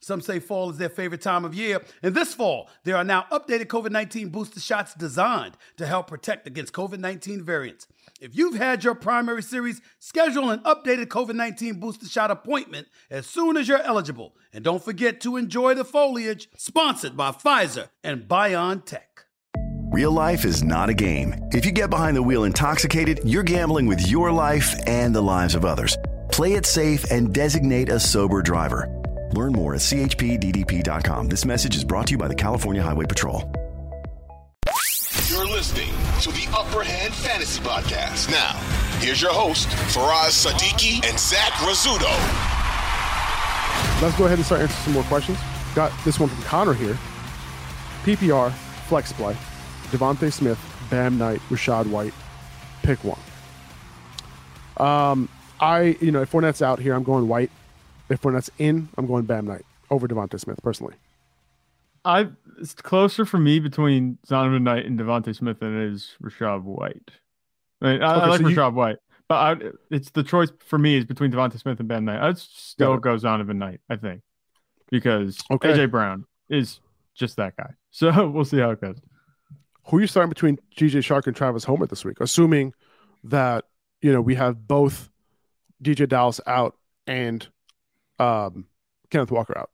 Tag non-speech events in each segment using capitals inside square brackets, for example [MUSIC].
Some say fall is their favorite time of year. And this fall, there are now updated COVID 19 booster shots designed to help protect against COVID 19 variants. If you've had your primary series, schedule an updated COVID 19 booster shot appointment as soon as you're eligible. And don't forget to enjoy the foliage, sponsored by Pfizer and BioNTech. Real life is not a game. If you get behind the wheel intoxicated, you're gambling with your life and the lives of others. Play it safe and designate a sober driver. Learn more at chpddp.com. This message is brought to you by the California Highway Patrol. You're listening to the Upper Hand Fantasy Podcast. Now, here's your host, Faraz Sadiki and Zach Rizzuto. Let's go ahead and start answering some more questions. Got this one from Connor here. PPR, flex play, DeVonta Smith, Bam Knight, Rashad White. Pick one. Um, I, you know, if Fournette's out here, I'm going White. If Fournette's in, I'm going Bam Knight over DeVonta Smith personally. I it's closer for me between Zonovan Knight and DeVonta Smith than it is Rashad White. I, mean, I, Okay, I like so you- Rashad White, but I, it's the choice for me is between DeVonta Smith and Bam Knight. I'd still go Zonovan Knight, I think, because Okay. AJ Brown is just that guy. [LAUGHS] So we'll see how it goes. Who are you starting between DJ Chark and Travis Homer this week? Assuming that you know we have both DJ Dallas out and um, Kenneth Walker out.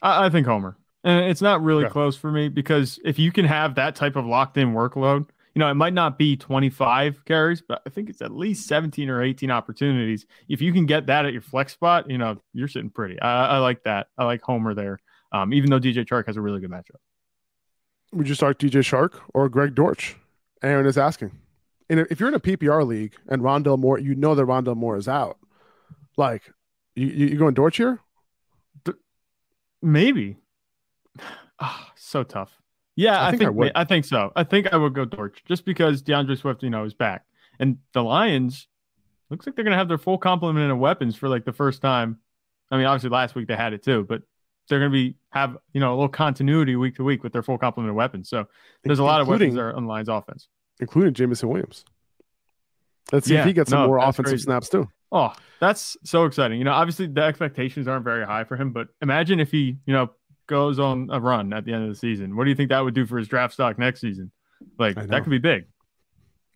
I, I think Homer. And it's not really Okay. close for me because if you can have that type of locked in workload, you know, it might not be 25 carries, but I think it's at least 17 or 18 opportunities. If you can get that at your flex spot, you know, you're sitting pretty. I, I like that. I like Homer there, um, even though DJ Chark has a really good matchup. Would you start DJ Chark or Greg Dortch? Aaron is asking. And if you're in a PPR league and Rondale Moore, you know that Rondale Moore is out. Like, you, you going Dortch here? Maybe. Ah, so tough. Yeah, I I, think think I would. I think so. I think I would go Dortch just because D'Andre Swift, you know, is back, and the Lions looks like they're gonna have their full complement of weapons for like the first time. I mean, obviously last week they had it too, but they're gonna be have you know a little continuity week to week with their full complement of weapons. So there's a lot of weapons there on the Lions offense. including Jameson Williams. Let's see Yeah, if he gets some no, more offensive crazy. snaps too. Oh, that's so exciting. You know, obviously the expectations aren't very high for him, but imagine if he, you know, goes on a run at the end of the season. What do you think that would do for his draft stock next season? Like that could be big.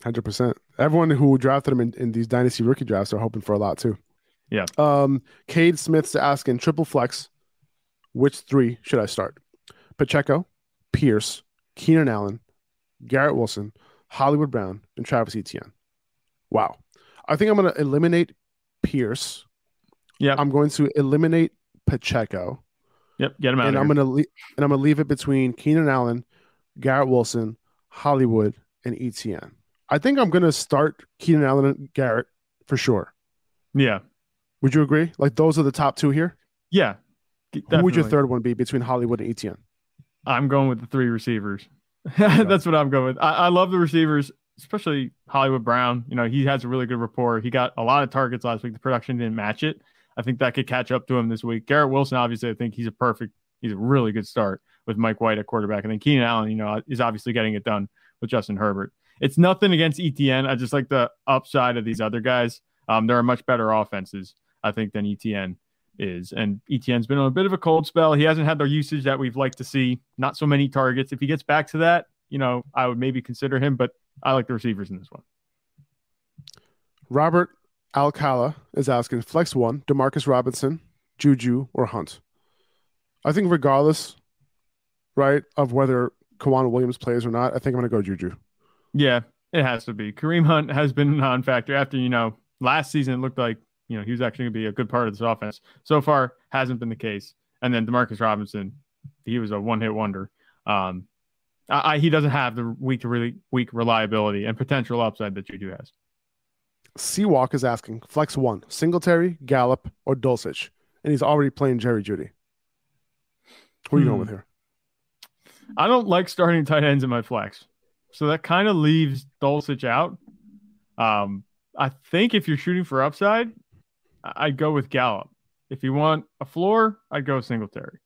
Hundred percent. Everyone who drafted him in, in these dynasty rookie drafts are hoping for a lot too. Yeah. Um, Cade Smith's asking triple flex. Which three should I start? Pacheco, Pierce, Keenan Allen, Garrett Wilson, Hollywood Brown, and Travis Etienne. Wow. I think I'm going to eliminate Pierce. Yeah. I'm going to eliminate Pacheco, Yep. Get him out. and of I'm here. going to le- and I'm going to leave it between Keenan Allen, Garrett Wilson, Hollywood, and Etienne. I think I'm going to start Keenan Allen and Garrett for sure. Yeah. Would you agree? Like those are the top two here. Yeah. Who would your third one be between Hollywood and Etienne? I'm going with the three receivers. [LAUGHS] That's what I'm going with. I, I love the receivers, especially Hollywood Brown. You know, he has a really good rapport. He got a lot of targets last week. The production didn't match it. I think that could catch up to him this week. Garrett Wilson, obviously, I think he's a perfect, he's a really good start with Mike White at quarterback. And then Keenan Allen, you know, is obviously getting it done with Justin Herbert. It's nothing against Etienne. I just like the upside of these other guys. Um, there are much better offenses, I think, than Etienne is. And Etienne's been on a bit of a cold spell. He hasn't had the usage that we've liked to see. Not so many targets. If he gets back to that, you know, I would maybe consider him, but I like the receivers in this one. Robert Alcala is asking flex one, Demarcus Robinson, Juju, or Hunt. I think regardless, right, of whether K'Waun Williams plays or not, I think I'm gonna go Juju. Yeah, it has to be. Kareem Hunt has been a non-factor after you know last season. It looked like you know he was actually going to be a good part of this offense. So far, hasn't been the case. And then Demarcus Robinson, he was a one-hit wonder. Um, I, I, he doesn't have the weak to really weak reliability and potential upside that Juju has. Seawalk is asking flex one, Singletary, Gallup, or Dulcich, and he's already playing Jerry Jeudy. Who are you Hmm. going with here? I don't like starting tight ends in my flex, so that kind of leaves Dulcich out. Um, I think if you're shooting for upside, I'd go with Gallup. If you want a floor, I'd go Singletary.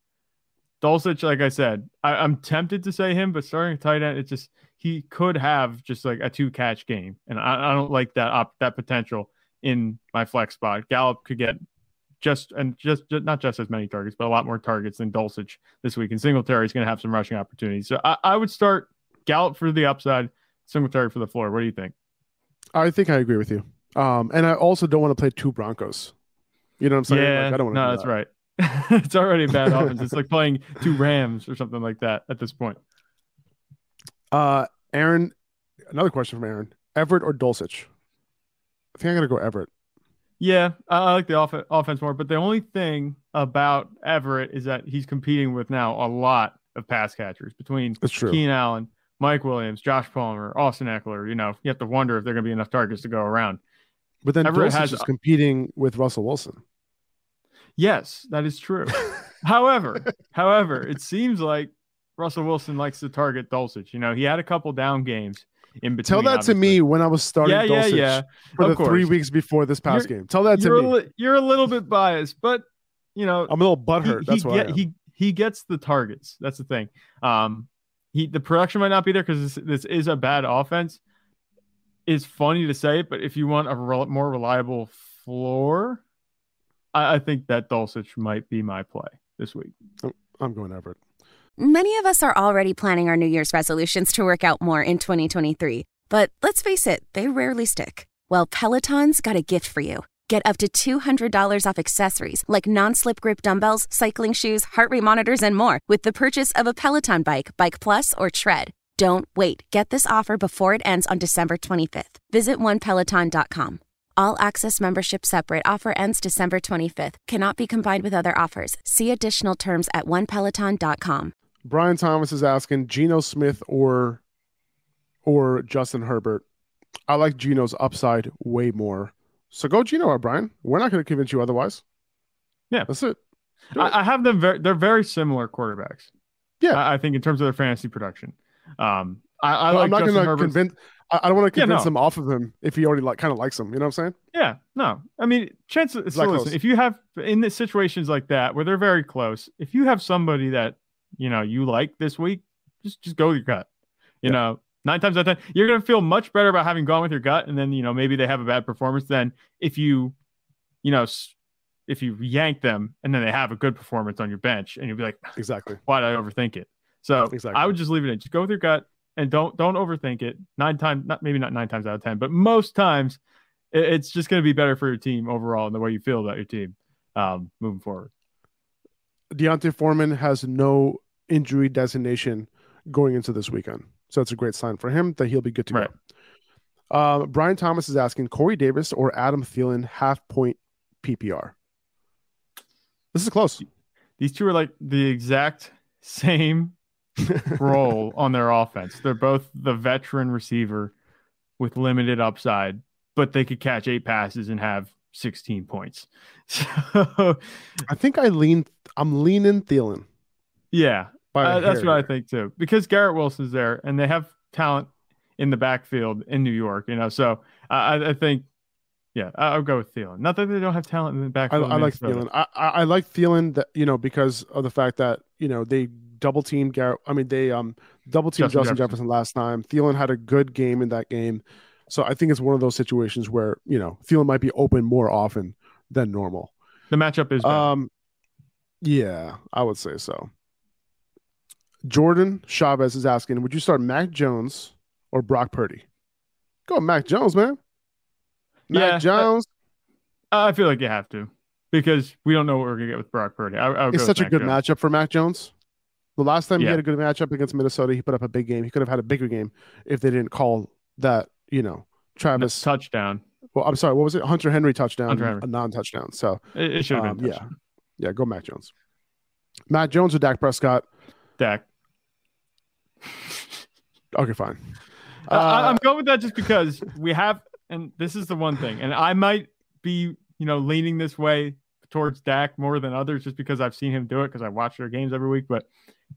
Dulcich, like I said, I, I'm tempted to say him, but starting a tight end, it's just he could have just like a two catch game, and I, I don't like that op, that potential in my flex spot. Gallup could get just and just, just not just as many targets, but a lot more targets than Dulcich this week. And Singletary is going to have some rushing opportunities. So I, I would start Gallup for the upside, Singletary for the floor. What do you think? I think I agree with you. Um, and I also don't want to play two Broncos. You know what I'm saying? yeah, Like, I don't want to. no, that's right. [LAUGHS] it's already a bad offense. It's like playing two Rams or something like that at this point. Uh, Aaron, another question from Aaron: Everett or Dulcich? I think I'm gonna go Everett. Yeah, I, I like the off- offense more, but the only thing about Everett is that he's competing with now a lot of pass catchers between. Keenan Allen, Mike Williams, Josh Palmer, Austin Ekeler. You know, you have to wonder if there are going to be enough targets to go around. But then Everett Dulcich has- is competing with Russell Wilson. Yes, that is true. however, [LAUGHS] however, it seems like Russell Wilson likes to target Dulcich. You know, he had a couple down games in between. Tell that to me when I was starting Yeah, yeah, Dulcich yeah. for Of the three weeks before this past You're- game. Tell that to You're a, me. li- you're a little bit biased, but you know, I'm a little he. That's he, why. Get- he he gets the targets. That's the thing. Um, he the production might not be there because this, this is a bad offense. It's funny to say it, but if you want a rel- more reliable floor, I, I think that Dulcich might be my play this week. Oh, I'm going Everett. Many of us are already planning our New Year's resolutions to work out more in 2023. But let's face it, they rarely stick. Well, Peloton's got a gift for you. Get up to $200 off accessories like non slip grip dumbbells, cycling shoes, heart rate monitors, and more with the purchase of a Peloton bike, Bike Plus, or Tread. Don't wait. Get this offer before it ends on December 25th. Visit onepeloton.com. All access membership separate offer ends December 25th. Cannot be combined with other offers. See additional terms at onepeloton.com. Brian Thomas is asking Geno Smith or or Justin Herbert. I like Geno's upside way more. So go Geno or Brian. We're not going to convince you otherwise. Yeah. That's it. It. I, I have them very. They're very similar quarterbacks. Yeah. I, I think in terms of their fantasy production. Um, I, I like I'm not Justin going to Herbert's- convince. I, I don't want to Yeah, convince no. him off of him if he already like kind of likes him. You know what I'm saying? Yeah, no. I mean, chances. So listen, if you have in the situations like that where they're very close, if you have somebody that you know you like this week, just just go with your gut. You Yeah. know, nine times out of ten, you're gonna feel much better about having gone with your gut, and then you know maybe they have a bad performance than if you, you know, if you yank them and then they have a good performance on your bench, and you'll be like, Exactly. why did I overthink it? So Exactly. I would just leave it in. Just go with your gut and don't don't overthink it. Nine times, not maybe not nine times out of ten, but most times, it- it's just going to be better for your team overall and the way you feel about your team um, moving forward. D'Onta Foreman has no injury designation going into this weekend. So that's a great sign for him that he'll be good to Right. go. Uh, Brian Thomas is asking Corey Davis or Adam Thielen half point PPR. This is close. These two are like the exact same role on their offense. They're both the veteran receiver with limited upside, but they could catch eight passes and have 16 points. [LAUGHS] So, I think I lean. I'm leaning Thielen. yeah, Uh, that's what I think too, because Garrett Wilson's there, and they have talent in the backfield in New York. You know, so I, I- I think, yeah, I- I'll go with Thielen. Not that they don't have talent in the I, backfield. in I like. Thielen. I, I I like Thielen that you know because of the fact that you know they double teamed Garrett. I mean they um double teamed Justin Justin, Jefferson. Jefferson. last time. Thielen had a good game in that game, so I think it's one of those situations where you know Thielen might be open more often than normal. The matchup is better. Um, yeah, I would say so. Jordan Chavez is asking, would you start Mac Jones or Brock Purdy? Go Mac Jones, man. Mac Yeah, Jones. I feel like you have to because we don't know what we're gonna get with Brock Purdy. I, I would it's such a good Jones. matchup for Mac Jones. The last time he had a good matchup against Minnesota, he put up a big game. He could have had a bigger game if they didn't call that, you know, Travis. touchdown. Well, I'm sorry, what was it? Hunter Henry touchdown, Hunter Henry. a non-touchdown. So It, it should have um, been. yeah, yeah, go Mac Jones. Mac Jones or Dak Prescott? Dak. [LAUGHS] Okay, fine. I- I, Uh, I'm going with that just because we have, and this is the one thing, and I might be, you know, leaning this way towards Dak more than others just because I've seen him do it because I watch their games every week. But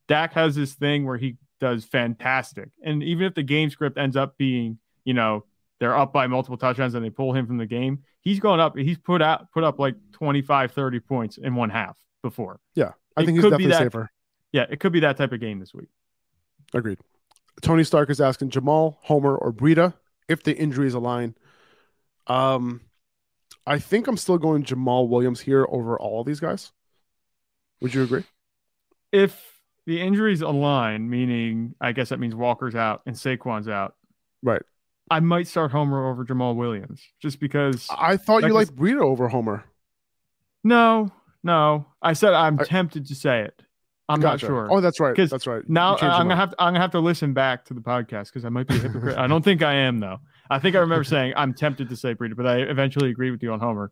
Dak has this thing where he does fantastic, and even if the game script ends up being, you know, they're up by multiple touchdowns and they pull him from the game, he's going up. He's put out put up like 25, 30 points in one half before. yeah, I it think he's definitely that- safer. Yeah, it could be that type of game this week. Agreed. Tony Stark is asking Jamaal, Homer, or Breida if the injuries align. Um, I think I'm still going Jamaal Williams here over all these guys. Would you agree? if the injuries align, meaning I guess that means Walker's out and Saquon's out, Right. I might start Homer over Jamaal Williams just because. I thought Like you liked Breida over Homer. No, no, I said I'm I- tempted to say it. I'm Gotcha. not sure. Oh, that's right. That's right. now You I'm gonna mind. have to, I'm gonna have to listen back to the podcast because I might be a hypocrite. I don't think I am though. I think I remember saying I'm tempted to say Breida, but I eventually agree with you on Homer.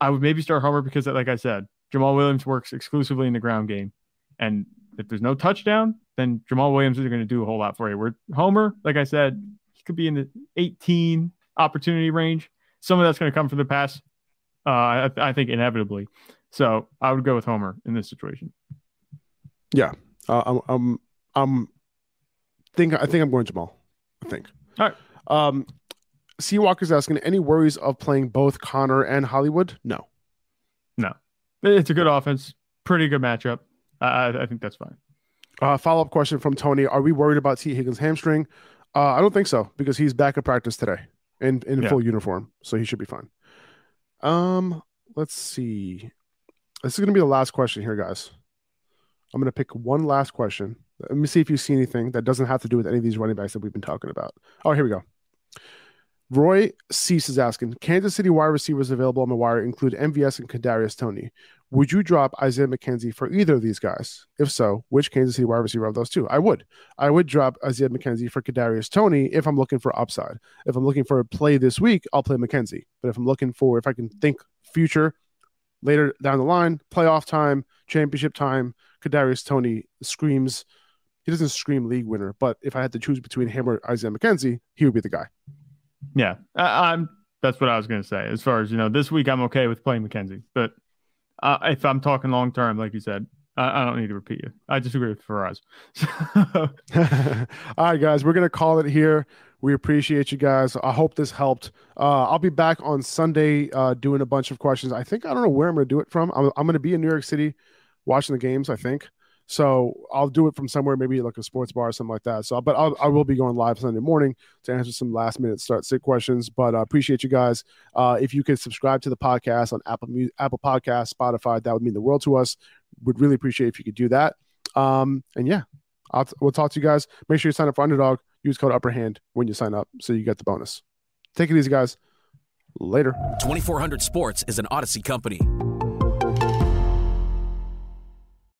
I would maybe start Homer because, like I said, Jamaal Williams works exclusively in the ground game, and if there's no touchdown, then Jamaal Williams isn't going to do a whole lot for you. Where Homer, like I said, he could be in the 18 opportunity range. Some of that's going to come from the pass. Uh, I, I think inevitably. So I would go with Homer in this situation. Yeah. Uh, I'm, I'm, I'm think, I think I'm going Jamaal. I think. All right. Um, C Walker's asking any worries of playing both Connor and Hollywood? No. No, it's a good offense, pretty good matchup. I, think that's fine. Uh, follow up question from Tony: Are we worried about Tee Higgins' hamstring? Uh, I don't think so because he's back at practice today in in Yeah. full uniform, so he should be fine. Um, let's see. This is going to be the last question here, guys. I'm going to pick one last question. Let me see if you see anything that doesn't have to do with any of these running backs that we've been talking about. Oh, here we go. Roy Cease is asking: Kansas City wide receivers available on the wire include MVS and Kadarius Toney. Would you drop Isaiah McKenzie for either of these guys? If so, which Kansas City wide receiver of those two? I would. I would drop Isaiah McKenzie for Kadarius Toney if I'm looking for upside. If I'm looking for a play this week, I'll play McKenzie. But if I'm looking for, if I can think future, later down the line, playoff time, championship time, Kadarius Toney screams. He doesn't scream league winner, but if I had to choose between him or Isaiah McKenzie, he would be the guy. Yeah, I, I'm. That's what I was going to say. As far as you know, this week I'm okay with playing McKenzie, but uh, if I'm talking long term, like you said, I, I don't need to repeat you. I disagree with Faraz. [LAUGHS] All right, guys, we're gonna call it here. We appreciate you guys. I hope this helped. Uh, I'll be back on Sunday uh, doing a bunch of questions. I think I don't know where I'm gonna do it from. I'm, I'm gonna be in New York City watching the games. I think so. I'll do it from somewhere, maybe like a sports bar or something like that. So, but I'll, I will be going live Sunday morning to answer some last minute start sit questions. But I appreciate you guys. Uh, if you could subscribe to the podcast on Apple Apple Podcast, Spotify, that would mean the world to us. Would really appreciate if you could do that. Um, and yeah, I'll we'll talk to you guys. Make sure you sign up for Underdog. Use code Upper Hand when you sign up, so you get the bonus. Take it easy, guys. Later. 2400 Sports is an Odyssey company.